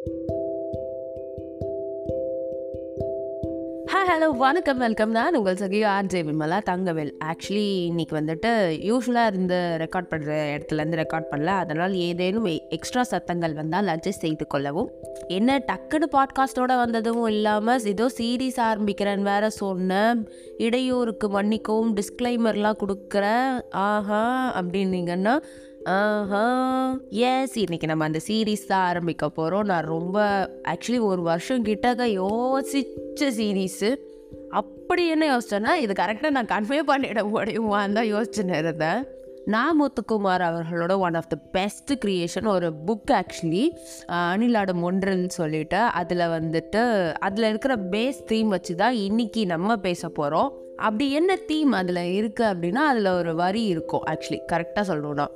Hi hello வணக்கம் welcome நான் உங்கள் சகி ஆர்ஜே விமலா தங்கவேல். ஆக்சுவலி இன்னைக்கு வந்துட்டு யூஸ்வலாக இருந்து ரெக்கார்ட் பண்ணுற இடத்துலேருந்து ரெக்கார்ட் பண்ணல. அதனால் ஏதேனும் எக்ஸ்ட்ரா சத்தங்கள் வந்தால் அட்ஜஸ்ட் செய்து கொள்ளவும். என்ன டக்குனு பாட்காஸ்ட்டோட வந்ததும் இல்லாமல் ஏதோ சீரீஸ் ஆரம்பிக்கிறேன்னு வேற சொன்னேன். இடையூறுக்கு மன்னிக்கவும் டிஸ்க்ளைமர்லாம் கொடுக்குறேன். ஆஹா அப்படின்னீங்கன்னா எஸ் இன்னைக்கு நம்ம அந்த சீரீஸ் தான் ஆரம்பிக்க போகிறோம் நான் ரொம்ப ஆக்சுவலி ஒரு வருஷம் கிட்டக்க யோசித்த சீரீஸு அப்படி என்ன யோசிச்சேன்னா இது கரெக்டாக நான் கன்வே பண்ணிட முடியுமான்னு தான் யோசிச்சுன்னு இருந்தேன். நான் முத்துக்குமார் அவர்களோட one of the best creation ஒரு புக் ஆக்சுவலி அணிலாடம் ஒன்றுன்னு சொல்லிட்டு அதில் வந்துட்டு அதில் இருக்கிற பேஸ் தீம் வச்சு தான் இன்னைக்கு நம்ம பேச போகிறோம் அப்படி என்ன தீம் அதில் இருக்குது அப்படின்னா அதில் ஒரு வரி இருக்கும் ஆக்சுவலி கரெக்டாக சொல்லணும்னா.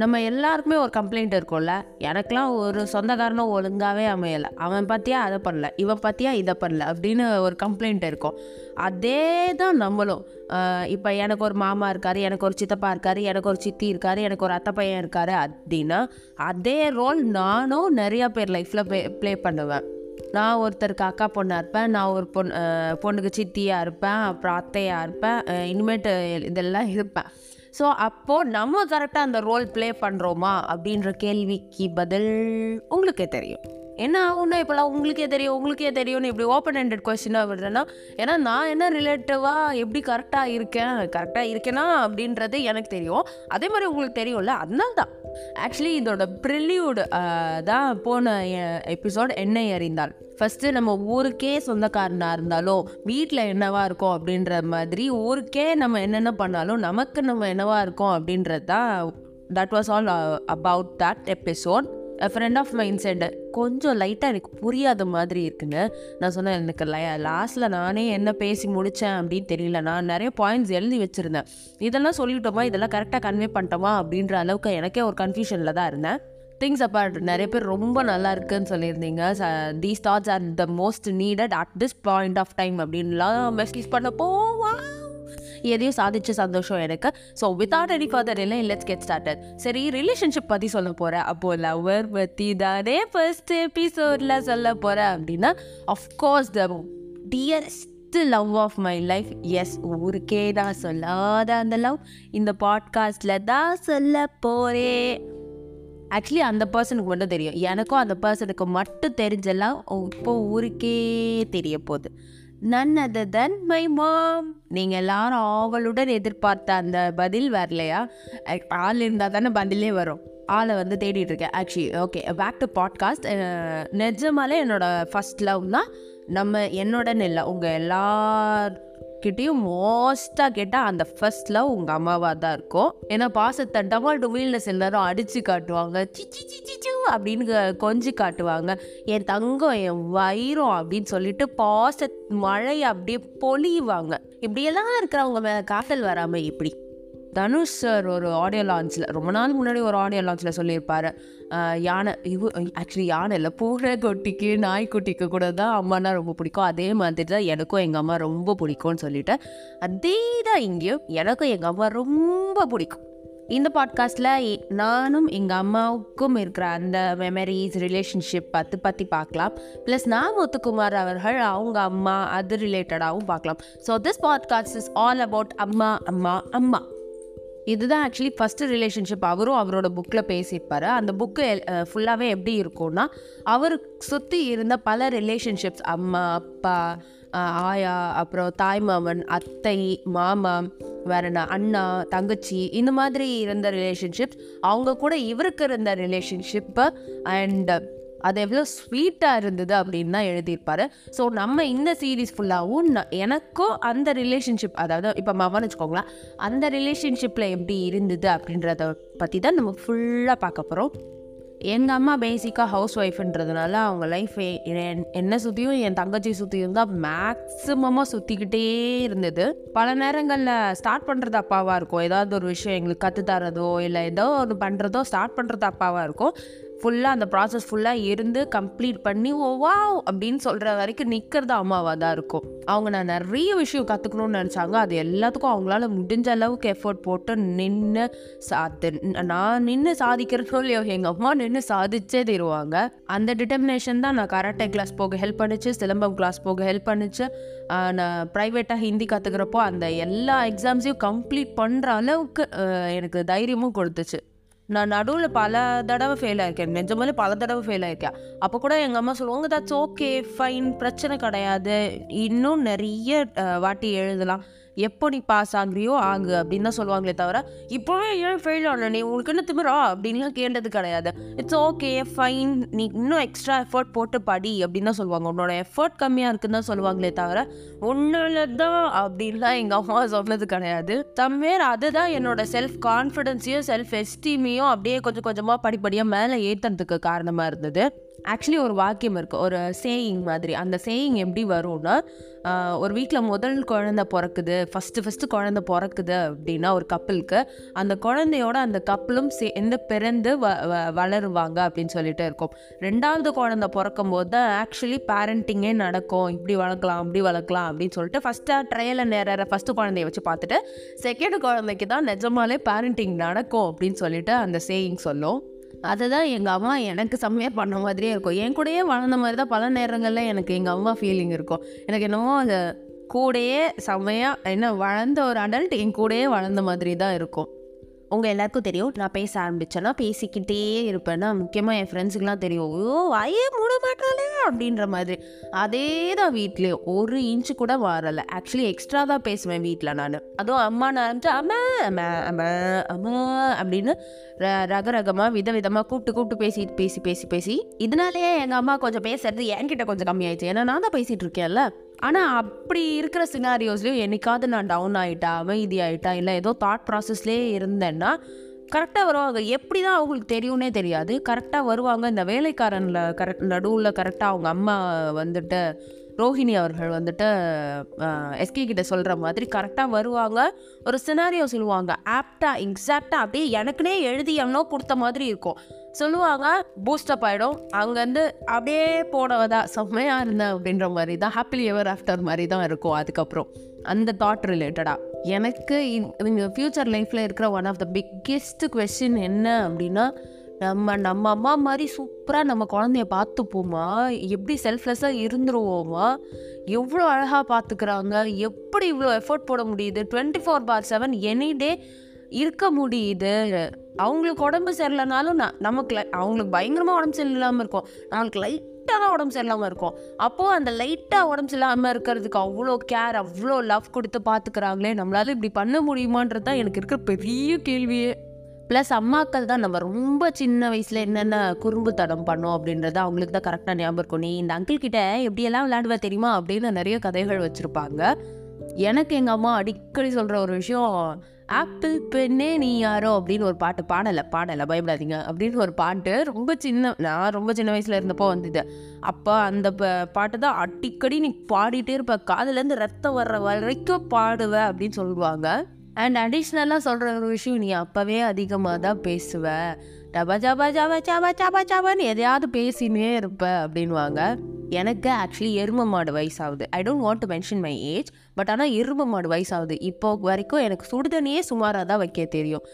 நம்ம எல்லாருக்குமே ஒரு கம்ப்ளைண்ட் இருக்கும்ல. எனக்கெலாம் ஒரு சொந்தக்காரனும் ஒழுங்காகவே அமையலை. அவன் பார்த்தியா அதை பண்ணல இவன் பார்த்தியா இதை பண்ணல அப்படின்னு ஒரு கம்ப்ளைண்ட் இருக்கும். அதே தான் நம்மளும் இப்போ எனக்கு ஒரு மாமா இருக்கார் எனக்கு ஒரு சித்தப்பா இருக்கார் எனக்கு ஒரு சித்தி இருக்கார் எனக்கு ஒரு அத்தை பையன் இருக்கார் அப்படின்னா அதே ரோல் நானும் நிறையா பேர் லைஃப்பில் ப்ளே ப்ளே பண்ணுவேன். நான் ஒருத்தருக்கு அக்கா பொண்ணாக இருப்பேன் நான் ஒரு பொண்ணு பொண்ணுக்கு சித்தியாக இருப்பேன் அப்புறம் அத்தையாக இருப்பேன் இனிமேட்டு இதெல்லாம் இருப்பேன். ஸோ அப்போது நம்ம கரெக்டாக அந்த ரோல் ப்ளே பண்ணுறோமா அப்படின்ற கேள்விக்கு பதில் உங்களுக்கே தெரியும். என்ன ஆகும்னா இப்போலாம் உங்களுக்கே தெரியும் உங்களுக்கே தெரியும்னு இப்படி ஓப்பன் ஹேண்டட் கொஸ்டினாக விடுறேன்னா ஏன்னா நான் என்ன ரிலேட்டிவாக எப்படி கரெக்டாக இருக்கேன் கரெக்டாக இருக்கேனா அப்படின்றது எனக்கு தெரியும். அதே மாதிரி உங்களுக்கு தெரியும்ல அதனால தான் ஆக்சுவலி இதோட ப்ரில்யூடு தான் போன எபிசோட் என்னை அறிந்தால் ஃபஸ்ட்டு நம்ம ஊருக்கே சொந்தக்காரனாக இருந்தாலும் வீட்டில் என்னவா இருக்கோம் அப்படின்ற மாதிரி ஊருக்கே நம்ம என்னென்ன பண்ணாலும் நமக்கு நம்ம என்னவா இருக்கோம் அப்படின்றது தான் that was all about that episode friend of mind set கொஞ்சம் லைட்டாக எனக்கு புரியாத மாதிரி இருக்குங்க நான் சொன்னேன் எனக்கு லை லாஸ்ட்டில் நானே என்ன பேசி முடித்தேன் அப்படின்னு தெரியல. நான் நிறைய பாயிண்ட்ஸ் எழுதி வச்சுருந்தேன். இதெல்லாம் சொல்லிவிட்டோமா? இதெல்லாம் கரெக்டாக கன்வே பண்ணிட்டோமா? அப்படின்ற அளவுக்கு எனக்கே ஒரு கன்ஃபியூஷனில் தான் இருந்தேன். திங்ஸ் அப்பார்ட் நிறைய பேர் ரொம்ப நல்லா இருக்குன்னு சொல்லியிருந்தீங்க. These thoughts are the most needed at this point of time அப்படின்லாம் மெசேஜ் பண்ண போவா எதையும் சாதிச்ச சந்தோஷம் எனக்கு. ஸோ வித்வுட் எனி ஃபர்தர் இல்லை லெட்ஸ் கெட் ஸ்டார்டட் சரி ரிலேஷன்ஷிப் பற்றி சொல்ல போகிறேன் அப்போது லவ்வர் பற்றி தானே ஃபர்ஸ்ட் எபிசோடில் சொல்ல போகிறேன் அப்படின்னா of course the dearest love of my life is ஊருக்கே தான் சொல்லாத அந்த லவ் இந்த பாட்காஸ்டில் தான் சொல்ல போகிறேன் ஆக்சுவலி அந்த பர்சனுக்கு மட்டும் தெரியும். எனக்கும் அந்த பர்சனுக்கு மட்டும் தெரிஞ்செல்லாம் இப்போ ஊருக்கே தெரிய போகுது. நன் அதர் தன் மை மாம் நீங்கள் எல்லாரும் ஆவலுடன் எதிர்பார்த்த அந்த பதில் வரலையா? ஆள் இருந்தால் தானே பதிலே வரும். ஆளை வந்து தேடிட்டு இருக்கேன். Actually okay back to podcast நிஜமாலே என்னோடய ஃபஸ்ட் லவ்னா நம்ம என்னோடன்னு இல்லை உங்கள் எல்லார்கிட்டையும் மோஸ்ட்டாக கேட்டால் அந்த ஃபர்ஸ்ட் லவ் உங்கள் அம்மாவாக தான் இருக்கும். ஏன்னா பாசத்தை டமால் டுமீல்னஸ் எல்லாரும் அடித்து காட்டுவாங்க. சிச்சி சிச்சி அப்படின்னு கொஞ்சி காட்டுவாங்க. என் தங்கம் என் வைரம் அப்படின்னு சொல்லிட்டு பாச மழையை அப்படியே பொழிவாங்க. இப்படியெல்லாம் இருக்கிறவங்க மேலே காதல் வராமல் இப்படி தனுஷ் சார் ஒரு ஆடியோ லான்ச்சில் ரொம்ப நாள் முன்னாடி ஒரு ஆடியோ லான்ச்சில் சொல்லியிருப்பாரு. யானை இவ ஆக்சுவலி யானை இல்லை பூனை கொட்டிக்கு நாய்க்குட்டிக்கு கூட தான் அம்மானா ரொம்ப பிடிக்கும். அதே மாதிரி தான் எனக்கும் எங்கள் அம்மா ரொம்ப பிடிக்கும்னு சொல்லிவிட்டேன் அதே தான் இங்கேயும் எனக்கும் எங்கள் அம்மா ரொம்ப பிடிக்கும். இந்த பாட்காஸ்ட்டில் நானும் எங்கள் அம்மாவுக்கும் இருக்கிற அந்த மெமரிஸ் ரிலேஷன்ஷிப் பற்றி பற்றி பார்க்கலாம். ப்ளஸ் நான் முத்துக்குமார் அவர்கள் அவங்க அம்மா அது ரிலேட்டடாகவும் பார்க்கலாம். So this podcast is all about அம்மா அம்மா அம்மா. இதுதான் ஆக்சுவலி ஃபஸ்ட்டு ரிலேஷன்ஷிப் அவரும் அவரோட புக்கில் பேசியிருப்பார். அந்த புக்கு ஃபுல்லாகவே எப்படி இருக்கும்னா அவர் சுற்றி இருந்த பல ரிலேஷன்ஷிப்ஸ் அம்மா அப்பா ஆயா அப்புறம் தாய்மாமன் அத்தை மாமா வேற என்ன அண்ணா தங்கச்சி இந்த மாதிரி இருந்த ரிலேஷன்ஷிப்ஸ் அவங்க கூட இவருக்கு இருந்த ரிலேஷன்ஷிப்பு அண்ட் அது எவ்வளோ ஸ்வீட்டாக இருந்தது அப்படின்னு தான் எழுதியிருப்பாரு. ஸோ நம்ம இந்த சீரீஸ் ஃபுல்லாகவும் எனக்கும் அந்த ரிலேஷன்ஷிப் அதாவது இப்போ மவன் வச்சுக்கோங்களேன் அந்த ரிலேஷன்ஷிப்பில் எப்படி இருந்தது அப்படின்றத பற்றி தான் நம்ம ஃபுல்லாக பார்க்க போகிறோம் எங்கள் அம்மா பேசிக்காக ஹவுஸ் ஒய்ஃப்ன்றதுனால அவங்க லைஃப் என்னை சுற்றியும் என் தங்கச்சி சுற்றியும் தான் மேக்ஸிமமாக சுற்றிக்கிட்டே இருந்தது. பல நேரங்களில் ஸ்டார்ட் பண்ணுறது அப்பாவாக இருக்கும். ஏதாவது ஒரு விஷயம் எங்களுக்கு கற்றுத்தரதோ இல்லை ஏதோ ஒன்று பண்ணுறதோ ஸ்டார்ட் பண்ணுறது அப்பாவாக இருக்கும். ஃபுல்லாக அந்த ப்ராசஸ் ஃபுல்லாக இருந்து கம்ப்ளீட் பண்ணி ஓ வா அப்படின்னு சொல்கிற வரைக்கும் நிற்கிறது அம்மாவாக தான் இருக்கும். அவங்க நான் நிறைய விஷயம் கற்றுக்கணும்னு நினச்சாங்க. அது எல்லாத்துக்கும் அவங்களால முடிஞ்ச அளவுக்கு எஃபோர்ட் போட்டு நின்று சாத்து நான் நின்று சாதிக்கிறதோ இல்லையோ எங்கள் அம்மா நின்று சாதிச்சே தருவாங்க. அந்த டிட்டர்மினேஷன் தான் நான் கராட்டே கிளாஸ் போக ஹெல்ப் பண்ணிச்சு சிலம்பம் கிளாஸ் போக ஹெல்ப் பண்ணுச்சு. நான் ப்ரைவேட்டாக ஹிந்தி கற்றுக்கிறப்போ அந்த எல்லா எக்ஸாம்ஸையும் கம்ப்ளீட் பண்ணுற அளவுக்கு எனக்கு தைரியமும் கொடுத்துச்சு. நான் நடுவில் பல தடவை ஃபெயில் ஆயிருக்கேன். நிஜமாலே பல தடவை ஃபெயில் ஆயிருக்கேன். அப்போ கூட எங்கள் அம்மா சொல்லுவாங்க தட்ஸ் ஓகே ஃபைன் பிரச்சனை கிடையாது. இன்னும் நிறைய வாட்டி எழுதலாம். எப்போ நீ பாஸ் ஆகுறியோ ஆகு அப்படின்னு தான் சொல்லுவாங்களே தவிர இப்போவே ஏன் ஃபெயில் ஆன நீ உனக்கு என்ன திமிரா? அப்படின்லாம் கேட்டது கிடையாது. இட்ஸ் ஓகே ஃபைன் நீ இன்னும் எக்ஸ்ட்ரா எஃபர்ட் போட்டு படி அப்படின்னு தான் சொல்லுவாங்க. உன்னோட எஃபர்ட் கம்மியாக இருக்குன்னு தான் சொல்லுவாங்களே தவிர ஒன்றில் தான் அப்படின்லாம் எங்கள் அம்மா சொன்னது கிடையாது. தம்மேர் அதுதான் என்னோட செல்ஃப் கான்ஃபிடென்ஸையும் செல்ஃப் எஸ்டீமையும் அப்படியே கொஞ்சம் கொஞ்சமாக படிப்படியாக மேலே ஏற்றுறதுக்கு காரணமாக இருந்தது. ஆக்சுவலி ஒரு வாக்கியம் இருக்குது ஒரு சேயிங் மாதிரி. அந்த சேயிங் எப்படி வரும்னா ஒரு வீட்டில் முதல் குழந்தை பிறக்குது ஃபஸ்ட்டு ஃபஸ்ட்டு குழந்தை பிறக்குது அப்படின்னா ஒரு கப்பலுக்கு அந்த குழந்தையோட அந்த கப்பலும் சேர்ந்து பிறந்து வ வ- வளருவாங்க அப்படின்னு சொல்லிட்டு இருக்கும். ரெண்டாவது குழந்தை பிறக்கும் போது தான் ஆக்சுவலி பேரண்டிங்கே நடக்கும். இப்படி வளர்க்கலாம் அப்படி வளர்க்கலாம் அப்படின்னு சொல்லிட்டு ஃபஸ்ட்டாக ட்ரையலில் நேர ஃபஸ்ட்டு குழந்தைய வச்சு பார்த்துட்டு செகண்ட் குழந்தைக்கு தான் நிஜமாலே பேரண்டிங் நடக்கும் அப்படின்னு சொல்லிட்டு அந்த சேயிங் சொல்லும். அதுதான் எங்கள் அம்மா எனக்கு செம்மையாக பண்ண மாதிரியே இருக்கும். என் கூடயே வளர்ந்த மாதிரி தான் பல நேரங்களில் எனக்கு எங்கள் அம்மா ஃபீலிங் இருக்கும். எனக்கு என்னமோ அந்த கூடையே செம்மையாக என்ன வளர்ந்த ஒரு அடல்ட் என் கூடயே வளர்ந்த மாதிரி தான் இருக்கும். உங்கள் எல்லாருக்கும் தெரியும். நான் பேச ஆரம்பித்தேன்னா பேசிக்கிட்டே இருப்பேன்னா முக்கியமாக என் ஃப்ரெண்ட்ஸுக்கெலாம் தெரியும். ஓ வாயே மூட மாட்டாளே! அப்படின்ற மாதிரி. அதே தான் வீட்லேயும் ஒரு இன்ச்சு கூட மாறலை ஆக்சுவலி எக்ஸ்ட்ரா தான் பேசுவேன் வீட்டில் நான். அதுவும் அம்மா நான் ஆரம்பிச்சு அம்மா அம்மா அம்மா அம்மா அப்படின்னு ர ரக ரகமாக வித விதமாக கூப்பிட்டு கூப்பிட்டு பேசிட்டு பேசி பேசி பேசி இதனாலேயே எங்கள் அம்மா கொஞ்சம் பேசுறது என்கிட்ட கொஞ்சம் கம்மியாயிடுச்சு. ஏன்னா நான் தான் பேசிகிட்டு இருக்கேன்ல. ஆனால் அப்படி இருக்கிற சினாரியோஸ்லேயும் என்னைக்காவது நான் டவுன் ஆகிட்டா அமைதி ஆகிட்டா இல்லை ஏதோ தாட் ப்ராசஸ்லேயே இருந்தேன்னா கரெக்டாக வருவாங்க. எப்படி தான் அவங்களுக்கு தெரியும்னே தெரியாது. கரெக்டாக வருவாங்க. இந்த வேலைக்காரனில் கரெக்ட் நடுவில் கரெக்டாக அவங்க அம்மா வந்துட்டு ரோஹிணி அவர்கள் வந்துட்டு எஸ்கே கிட்ட சொல்கிற மாதிரி கரெக்டாக வருவாங்க. ஒரு சினாரியோ சொல்லுவாங்க. ஆப்டாக எக்ஸாக்டாக அப்படியே எனக்குனே எழுதி எவனோ கொடுத்த மாதிரி இருக்கும். சொல்லுவாங்க பூஸ்டப் ஆகிடும் அங்கேருந்து அப்படியே போனவதா செம்மையாக இருந்தேன் அப்படின்ற மாதிரி தான் ஹாப்பிலி எவர் ஆஃப்டர் மாதிரி தான் இருக்கும். அதுக்கப்புறம் அந்த தாட் ரிலேட்டடாக எனக்கு இன் ஃப்யூச்சர் லைஃப்பில் இருக்கிற one of the biggest question என்ன அப்படின்னா நம்ம நம்ம அம்மா மாதிரி சூப்பராக நம்ம குழந்தைய பார்த்துப்போமா? எப்படி செல்ஃப்லெஸ்ஸாக இருந்துருவோமா? எவ்வளோ அழகாக பார்த்துக்கிறாங்க? எப்படி இவ்வளோ எஃபோர்ட் போட முடியுது? Twenty four by seven any day இருக்க முடியுது. அவங்களுக்கு உடம்பு சரியில்லைனாலும் நான் நமக்கு அவங்களுக்கு பயங்கரமாக உடம்பு சரியில்லாமல் இருக்கும். நம்மளுக்கு லைட்டாக தான் உடம்பு சரியில்லாமல் இருக்கும். அப்போது அந்த லைட்டாக உடம்பு சரியில்லாமல் இருக்கிறதுக்கு அவ்வளோ கேர் அவ்வளோ லவ் கொடுத்து பார்த்துக்கிறாங்களே நம்மளால இப்படி பண்ண முடியுமான்றது தான் எனக்கு இருக்கிற பெரிய கேள்வியே. ப்ளஸ் அம்மாக்கள் தான் நம்ம ரொம்ப சின்ன வயசில் என்னென்ன குறும்புத்தனம் பண்ணோம் அப்படின்றது அவங்களுக்கு தான் கரெக்டாக ஞாபகம் இருக்கும். நீ இந்த அங்கிள் கிட்ட எப்படியெல்லாம் விளையாடுவ தெரியுமா அப்படின்னு நிறைய கதைகள் வச்சுருப்பாங்க. எனக்கு எங்கள் அம்மா அடிக்கடி சொல்கிற ஒரு விஷயம் ஆப்பிள் பெண்ணே நீ யாரோ? அப்படின்னு ஒரு பாட்டு பாடலை பாடலை பயப்படாதீங்க. அப்படின்னு ஒரு பாட்டு ரொம்ப சின்ன நான் ரொம்ப சின்ன வயசில் இருந்தப்போ வந்தது. அப்போ அந்த ப பாட்டு தான் அடிக்கடி நீ பாடிட்டே இருப்ப. காதுலேருந்து ரத்தம் வர்ற வரைக்கும் பாடுவ அப்படின்னு சொல்லுவாங்க. அண்ட் அடிஷ்னலாக சொல்கிற ஒரு விஷயம் நீ அப்போவே அதிகமாக தான் பேசுவ. டபா ஜபா ஜபா ஜபா ஜபா ஜபான்னு எதையாவது பேசினே இருப்ப அப்படின்வாங்க. எனக்கு ஆக்சுவலி எரும மாடு வயசாகுது. I don't want to mention my age but ஆனால் எரும மாடு வயசாகுது. இப்போ வரைக்கும் எனக்கு சுடுதண்ணியே சுமாராக தான் வைக்க தெரியும்.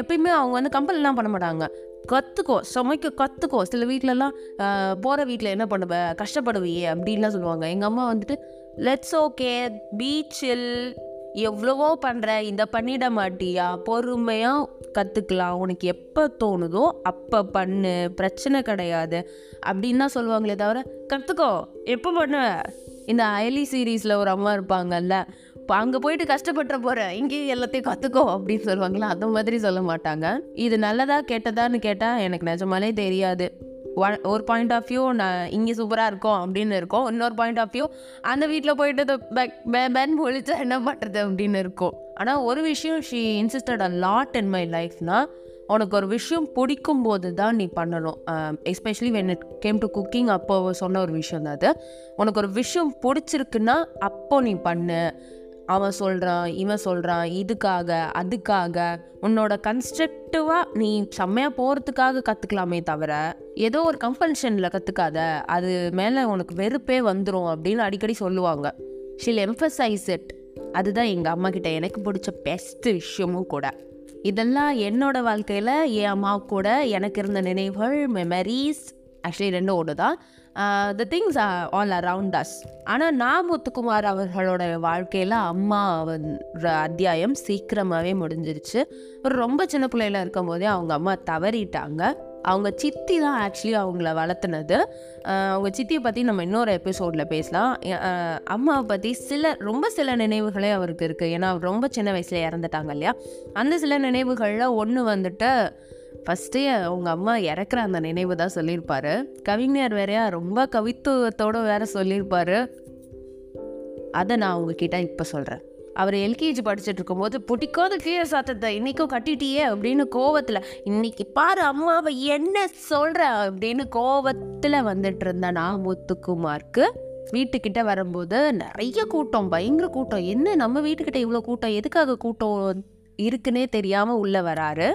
எப்பயுமே அவங்க வந்து கம்பல்லாம் பண்ண மாட்டாங்க. கற்றுக்கோ சமைக்க கற்றுக்கோ சில வீட்டிலலாம் போகிற வீட்டில் என்ன பண்ணுவ? கஷ்டப்படுவியே அப்படின்லாம் சொல்லுவாங்க. எங்கள் அம்மா வந்துட்டு லெட்ஸ் ஓகே பீச்சில் எவ்வளவோ பண்ணுற இந்த பண்ணிட மாட்டியா? பொறுமையாக கற்றுக்கலாம் உனக்கு எப்போ தோணுதோ அப்போ பண்ணு. பிரச்சனை கிடையாது. அப்படின்னு தான் சொல்லுவாங்களே தவிர கற்றுக்கோ எப்போ பண்ணுவ? இந்த அயலி சீரீஸில் ஒரு அம்மா இருப்பாங்கல்ல. இப்போ அங்கே போயிட்டு கஷ்டப்பட்டு போகிறேன் இங்கேயும் எல்லாத்தையும் கற்றுக்கோ அப்படின்னு சொல்லுவாங்களா அந்த மாதிரி சொல்ல மாட்டாங்க. இது நல்லதா கெட்டதான்னு கேட்டால் எனக்கு நிஜமாலே தெரியாது. ஒன் ஒரு பாயிண்ட் ஆஃப் வியூ நான் இங்கே சூப்பராக இருக்கோம் அப்படின்னு இருக்கும். இன்னொரு பாயிண்ட் ஆஃப் வியூ அந்த வீட்டில் போயிட்டு பெ பென் ஒழிச்சா என்ன பண்ணுறது அப்படின்னு இருக்கும். ஆனால் ஒரு விஷயம் she insisted a lot in my லைஃப்னா உனக்கு ஒரு விஷயம் பிடிக்கும் போது தான் நீ பண்ணணும். Especially when it came to cooking அப்போ சொன்ன ஒரு விஷயம் தான் அது. உனக்கு ஒரு விஷயம் பிடிச்சிருக்குன்னா அப்போ நீ பண்ணு. அவன் சொல்கிறான் இவன் சொல்கிறான் இதுக்காக அதுக்காக. உன்னோட கன்ஸ்ட்ரக்டிவாக நீ செம்மையாக போகிறதுக்காக கற்றுக்கலாமே தவிர ஏதோ ஒரு கம்பல்ஷனில் கற்றுக்காத அது மேலே உனக்கு வெறுப்பே வந்துடும் அப்படின்னு அடிக்கடி சொல்லுவாங்க. ஷில் எம்ஃபசைஸ் இட் அதுதான் எங்கள் அம்மா கிட்ட எனக்கு பிடிச்ச பெஸ்ட் விஷயமும் கூட. இதெல்லாம் என்னோட வாழ்க்கையில் என் அம்மா கூட எனக்கு இருந்த நினைவுகள் மெமரிஸ் ஆக்சுவலி ரெண்டும் ஒன்று தான் the things all around us ஆனால் நான் முத்துக்குமார் அவர்களோட வாழ்க்கையில் அம்மா வந்த அத்தியாயம் சீக்கிரமாகவே முடிஞ்சிருச்சு. ஒரு ரொம்ப சின்ன பிள்ளையில இருக்கும் போதே அவங்க அம்மா தவறிட்டாங்க. அவங்க சித்தி தான் ஆக்சுவலி அவங்கள வளர்த்துனது. அவங்க சித்தியை பற்றி நம்ம இன்னொரு எபிசோடில் பேசலாம். அம்மாவை பற்றி சில ரொம்ப சில நினைவுகளே அவருக்கு இருக்குது ஏன்னா அவர் ரொம்ப சின்ன வயசில் இறந்துட்டாங்க இல்லையா? அந்த சில நினைவுகளில் ஒன்று வந்துட்டு ஃபஸ்ட்டே அவங்க அம்மா இறக்குற அந்த நினைவு தான் சொல்லியிருப்பார். கவிஞர் வேறையா ரொம்ப கவித்துவத்தோடு வேற சொல்லியிருப்பார். அதை நான் உங்ககிட்ட இப்போ சொல்கிறேன் அவர் எல்கேஜி படிச்சுட்டு இருக்கும்போது பிடிக்காத கீழே சாத்தத்தை இன்னைக்கும் கட்டிட்டியே அப்படின்னு கோவத்தில் இன்னைக்கு பாரு அம்மாவை என்ன சொல்கிற அப்படின்னு கோவத்தில் வந்துட்டு இருந்த நான் முத்துக்குமாருக்கு வீட்டுக்கிட்ட வரும்போது நிறைய கூட்டம் பயங்கர கூட்டம். என்ன நம்ம வீட்டுக்கிட்ட இவ்வளோ கூட்டம்? எதுக்காக கூட்டம் இருக்குன்னே தெரியாமல் உள்ளே வராரு.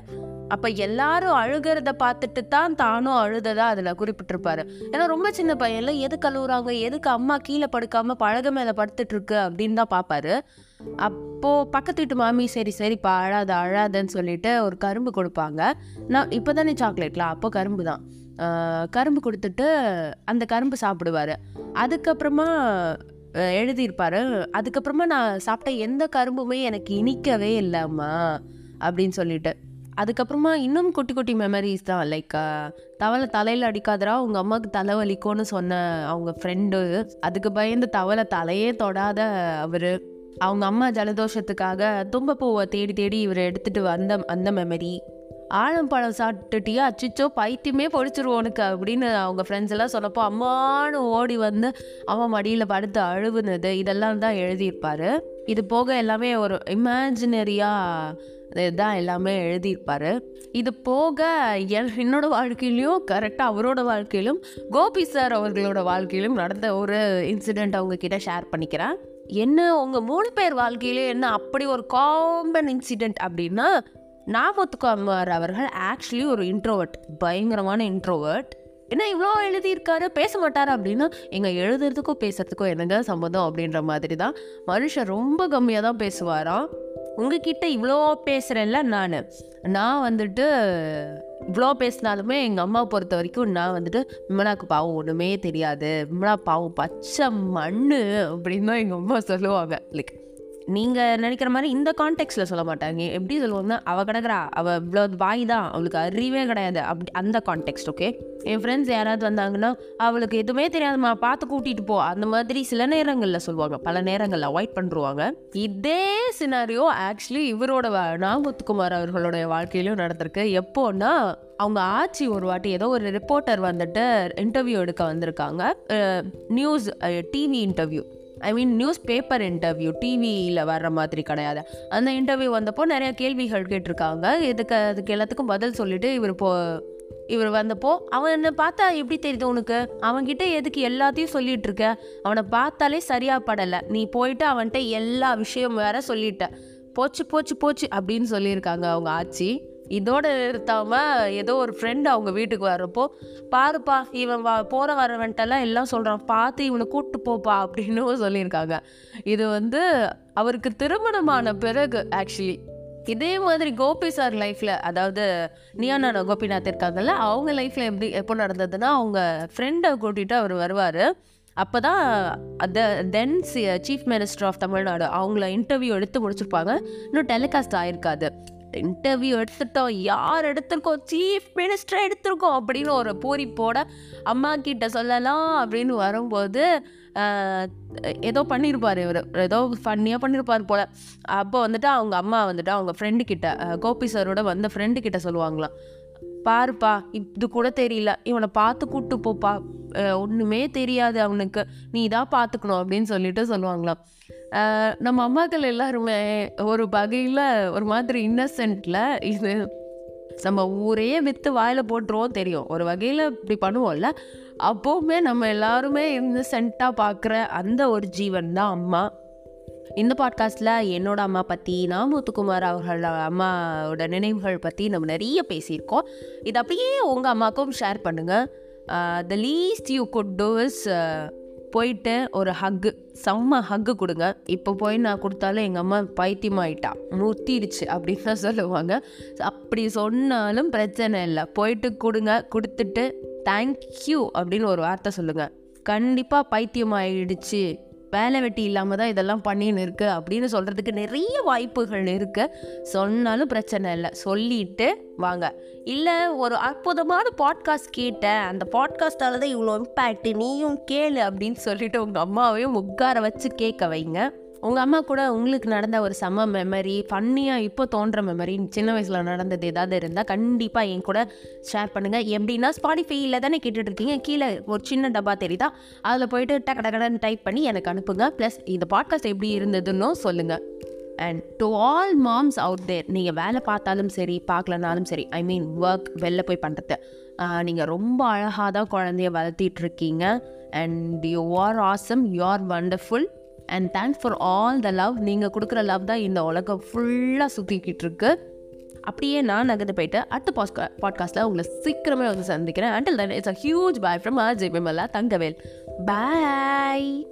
அப்போ எல்லாரும் அழுகிறத பார்த்துட்டு தான் தானும் அழுததா அதில் குறிப்பிட்டிருப்பாரு. ஏன்னா ரொம்ப சின்ன பையன்ல எது கழுவுறாங்க எதுக்கு அம்மா கீழே படுக்காம பழக மேலே படுத்துட்டு இருக்கு அப்படின்னு தான் பார்ப்பாரு. அப்போது பக்கத்து வீட்டு மாமி சரி சரிப்பா அழாத அழாதன்னு சொல்லிட்டு ஒரு கரும்பு கொடுப்பாங்க. நான் இப்போ தானே சாக்லேட்லாம் அப்போ கரும்பு தான். கரும்பு கொடுத்துட்டு அந்த கரும்பு சாப்பிடுவாரு. அதுக்கப்புறமா எழுதியிருப்பாரு அதுக்கப்புறமா நான் சாப்பிட்ட எந்த கரும்புமே எனக்கு இனிக்கவே இல்லைம்மா அப்படின்னு சொல்லிட்டு. அதுக்கப்புறமா இன்னும் குட்டி குட்டி மெமரிஸ் தான். லைக் தவளை தலையில் அடிக்காதரா உங்கள் அம்மாவுக்கு தலை வலிக்கும்னு சொன்ன அவங்க ஃப்ரெண்டு அதுக்கு பயந்து தவளை தலையே தொடாத அவர். அவங்க அம்மா ஜலதோஷத்துக்காக தும்பப்பூவை தேடி தேடி இவர் எடுத்துகிட்டு வந்த அந்த மெமரி ஆழம்பழம் சாப்பிட்டுட்டியா? அச்சிச்சோ பைத்தியமே பொடிச்சிருவோம் உனக்கு அப்படின்னு அவங்க ஃப்ரெண்ட்ஸ் எல்லாம் சொன்னப்போ அம்மானு ஓடி வந்து அவன் மடியில் படுத்து அழுவுனது. இதெல்லாம் தான் எழுதியிருப்பாரு. இது போக எல்லாமே ஒரு இமேஜினரியாக இதுதான் எல்லாமே எழுதியிருப்பார். இது போக என் என்னோட வாழ்க்கையிலையும் கரெக்டாக அவரோட வாழ்க்கையிலும் கோபி சார் அவர்களோட வாழ்க்கையிலும் நடந்த ஒரு இன்சிடெண்ட் அவங்க கிட்ட ஷேர் பண்ணிக்கிறேன். என்ன உங்கள் மூணு பேர் வாழ்க்கையிலே என்ன அப்படி ஒரு காமன் இன்சிடெண்ட் அப்படின்னா நாமத்துக்குமார் அவர்கள் ஆக்சுவலி ஒரு இன்ட்ரோவர்ட் பயங்கரமான இன்ட்ரோவர்ட் என்ன இவ்வளோ எழுதியிருக்காரு பேச மாட்டார் அப்படின்னா எங்கள் எழுதுறதுக்கும் பேசுகிறதுக்கும் என்னங்க சம்மந்தம் அப்படின்ற மாதிரி தான் மனுஷன் ரொம்ப கம்மியாக தான் பேசுவாராம். உங்ககிட்ட இவ்வளோ பேசுகிறேன்ல நான். நான் வந்துட்டு இவ்வளோ பேசினாலுமே எங்கள் அம்மா பொறுத்த வரைக்கும் நான் வந்துட்டு விமலாக்கு பாவம் ஒன்றுமே தெரியாது. விமலா பாவம் பச்சை மண்ணு. அப்படின்னு தான் எங்கள் அம்மா சொல்லுவாங்க. லைக் நீங்கள் நினைக்கிற மாதிரி இந்த கான்டெக்ட்ல சொல்ல மாட்டாங்க. எப்படி சொல்லுவாங்கன்னா அவள் கிடக்குறா அவள் இவ்வளோ வாய் தான் அவளுக்கு அறிவே கிடையாது அப்படி அந்த கான்டெக்ட் ஓகே என் ஃப்ரெண்ட்ஸ் யாராவது வந்தாங்கன்னா அவளுக்கு எதுவுமே தெரியாதுமா பார்த்து கூட்டிகிட்டு போ அந்த மாதிரி சில நேரங்களில் சொல்லுவாங்க. பல நேரங்களில் அவாய்ட் பண்ணுருவாங்க. இதே சினாரியோ ஆக்சுவலி இவரோட வா- அவர்களுடைய வாழ்க்கையிலும் நடந்திருக்கு. எப்போன்னா அவங்க ஆச்சி ஒரு வாட்டி ஏதோ ஒரு ரிப்போர்ட்டர் வந்துட்டு இன்டர்வியூ எடுக்க வந்திருக்காங்க. News TV interview I mean newspaper interview டிவியில் வர்ற மாதிரி கிடையாது. அந்த இன்டர்வியூ வந்தப்போ நிறைய கேள்விகள் கேட்டிருக்காங்க. இதுக்கு அதுக்கு எல்லாத்துக்கும் பதில் சொல்லிட்டு இவர் போ இவர் வந்தப்போ அவன் பார்த்தா எப்படி தெரியுது உனக்கு? அவன்கிட்ட எதுக்கு எல்லாத்தையும் சொல்லிட்டு இருக்க அவனை பார்த்தாலே சரியா படலை. நீ போயிட்டு அவன்கிட்ட எல்லா விஷயம் வேற சொல்லிட்ட. போச்சு போச்சு போச்சு அப்படின்னு சொல்லியிருக்காங்க அவங்க ஆச்சி இதோட நிறுத்தாமல் ஏதோ ஒரு ஃப்ரெண்டு அவங்க வீட்டுக்கு வரப்போ பாருப்பா இவன் வா போகிற வரவன்ட்டெல்லாம் எல்லாம் சொல்கிறான் பார்த்து இவனை கூப்பிட்டு போப்பா அப்படின்னு சொல்லியிருக்காங்க. இது வந்து அவருக்கு திருமணமான பிறகு ஆக்சுவலி இதே மாதிரி கோபி சார் லைஃப்பில் அதாவது நியானா கோபிநாத் இருக்காங்கல்ல அவங்க லைஃப்பில் எப்படி எப்போ நடந்ததுன்னா அவங்க ஃப்ரெண்டை கூட்டிகிட்டு அவர் வருவார். அப்போ தான் the then chief minister of Tamil Nadu அவங்கள இன்டர்வியூ எடுத்து முடிச்சிருப்பாங்க. இன்னும் டெலிகாஸ்ட் ஆயிருக்காது. இன்டர்வியூ எடுத்துட்டோம் யார் எடுத்திருக்கோம்? சீஃப் மினிஸ்டர் எடுத்திருக்கோம் அப்படின்னு ஒரு பூரிப்போட அம்மா கிட்ட சொல்லலாம் அப்படின்னு வரும்போது ஏதோ பண்ணியிருப்பார் இவர். ஏதோ ஃபன்னியாக பண்ணியிருப்பார் போல். அப்போ வந்துட்டு அவங்க அம்மா வந்துட்டு அவங்க ஃப்ரெண்டு கிட்ட கோபி சாரோட வந்த ஃப்ரெண்டு கிட்ட சொல்லுவாங்களாம். பாருப்பா இது கூட தெரியல. இவனை பார்த்து கூட்டு போப்பா. ஒன்றுமே தெரியாது அவனுக்கு. நீ தான் பார்த்துக்கணும் அப்படின்னு சொல்லிட்டு சொல்லுவாங்களாம். நம்ம அம்மாக்கள் எல்லாருமே ஒரு வகையில் ஒரு மாதிரி இன்னசென்ட்டில் இது நம்ம ஊரையே விற்று வாயில் போட்டுருவோம் தெரியும். ஒரு வகையில் இப்படி பண்ணுவோம்ல. அப்போவுமே நம்ம எல்லாருமே இன்னசென்ட்டாக பார்க்குற அந்த ஒரு ஜீவன் தான் அம்மா. இந்த பாட்காஸ்ட்டில் என்னோட அம்மா பற்றி நான் முத்துக்குமார் அவர்கள் அம்மாவோட நினைவுகள் பற்றி நம்ம நிறைய பேசியிருக்கோம். இது அப்படியே உங்கள் அம்மாவுக்கும் ஷேர் பண்ணுங்கள் the least you could do is போயிட்டு ஒரு ஹக்கு செம்ம ஹக்கு கொடுங்க. இப்போ போய் நான் கொடுத்தாலும் எங்கள் அம்மா பைத்தியமாயிட்டா முத்திடுச்சு அப்படின்னு தான் சொல்லுவாங்க. அப்படி சொன்னாலும் பிரச்சனை இல்லை. போயிட்டு கொடுங்க. கொடுத்துட்டு தேங்க்யூ அப்படின்னு ஒரு வார்த்தை சொல்லுங்கள் கண்டிப்பாக பைத்தியமாயிடுச்சு. வேலை வெட்டி இல்லாமல் தான் இதெல்லாம் பண்ணின்னு இருக்கு அப்படின்னு சொல்கிறதுக்கு நிறைய வாய்ப்புகள் இருக்குது சொன்னாலும் பிரச்சனை இல்லை. சொல்லிட்டு வாங்க. இல்லை ஒரு அற்புதமான பாட்காஸ்ட் கேட்டேன். அந்த பாட்காஸ்டால தான் இவ்வளோ இம்பேக்ட் நீயும் கேளு அப்படின்னு சொல்லிட்டு உங்கள் அம்மாவையும் உட்கார வச்சு கேட்க வைங்க. உங்கள் அம்மா கூட உங்களுக்கு நடந்த ஒரு செம்ம மெமரி ஃபன்னியாக இப்போ தோன்ற மெமரி சின்ன வயசில் நடந்தது ஏதாவது இருந்தால் கண்டிப்பாக என் கூட ஷேர் பண்ணுங்கள் எப்படின்னா ஸ்பாடிஃபைல தானே கேட்டுட்ருக்கீங்க கீழே ஒரு சின்ன டப்பா தெரியுதா? அதில் போயிட்டு டக்கு டக்கடன்னு டைப் பண்ணி எனக்கு அனுப்புங்க. ப்ளஸ் இந்த பாட்காஸ்ட் எப்படி இருந்ததுன்னு சொல்லுங்கள் and to all moms out there நீங்கள் வேலை பார்த்தாலும் சரி பார்க்கலனாலும் சரி ஐ மீன் ஒர்க் வெளில போய் பண்ணுறது நீங்கள் ரொம்ப அழகாக தான் குழந்தைய வளர்த்திட்டு இருக்கீங்க. And you are awesome you are wonderful and thanks for all the love நீங்கள் கொடுக்குற லவ் தான் இந்த உலகம் ஃபுல்லாக சுற்றிக்கிட்டு இருக்கு. அப்படியே நான் நகர்ந்து போயிட்டு அடுத்த பாஸ்கா பாட்காஸ்ட்டில் உங்களை சீக்கிரமே வந்து சந்திக்கிறேன். Until then it's a huge bye from R J Vimala Thangavel. Bye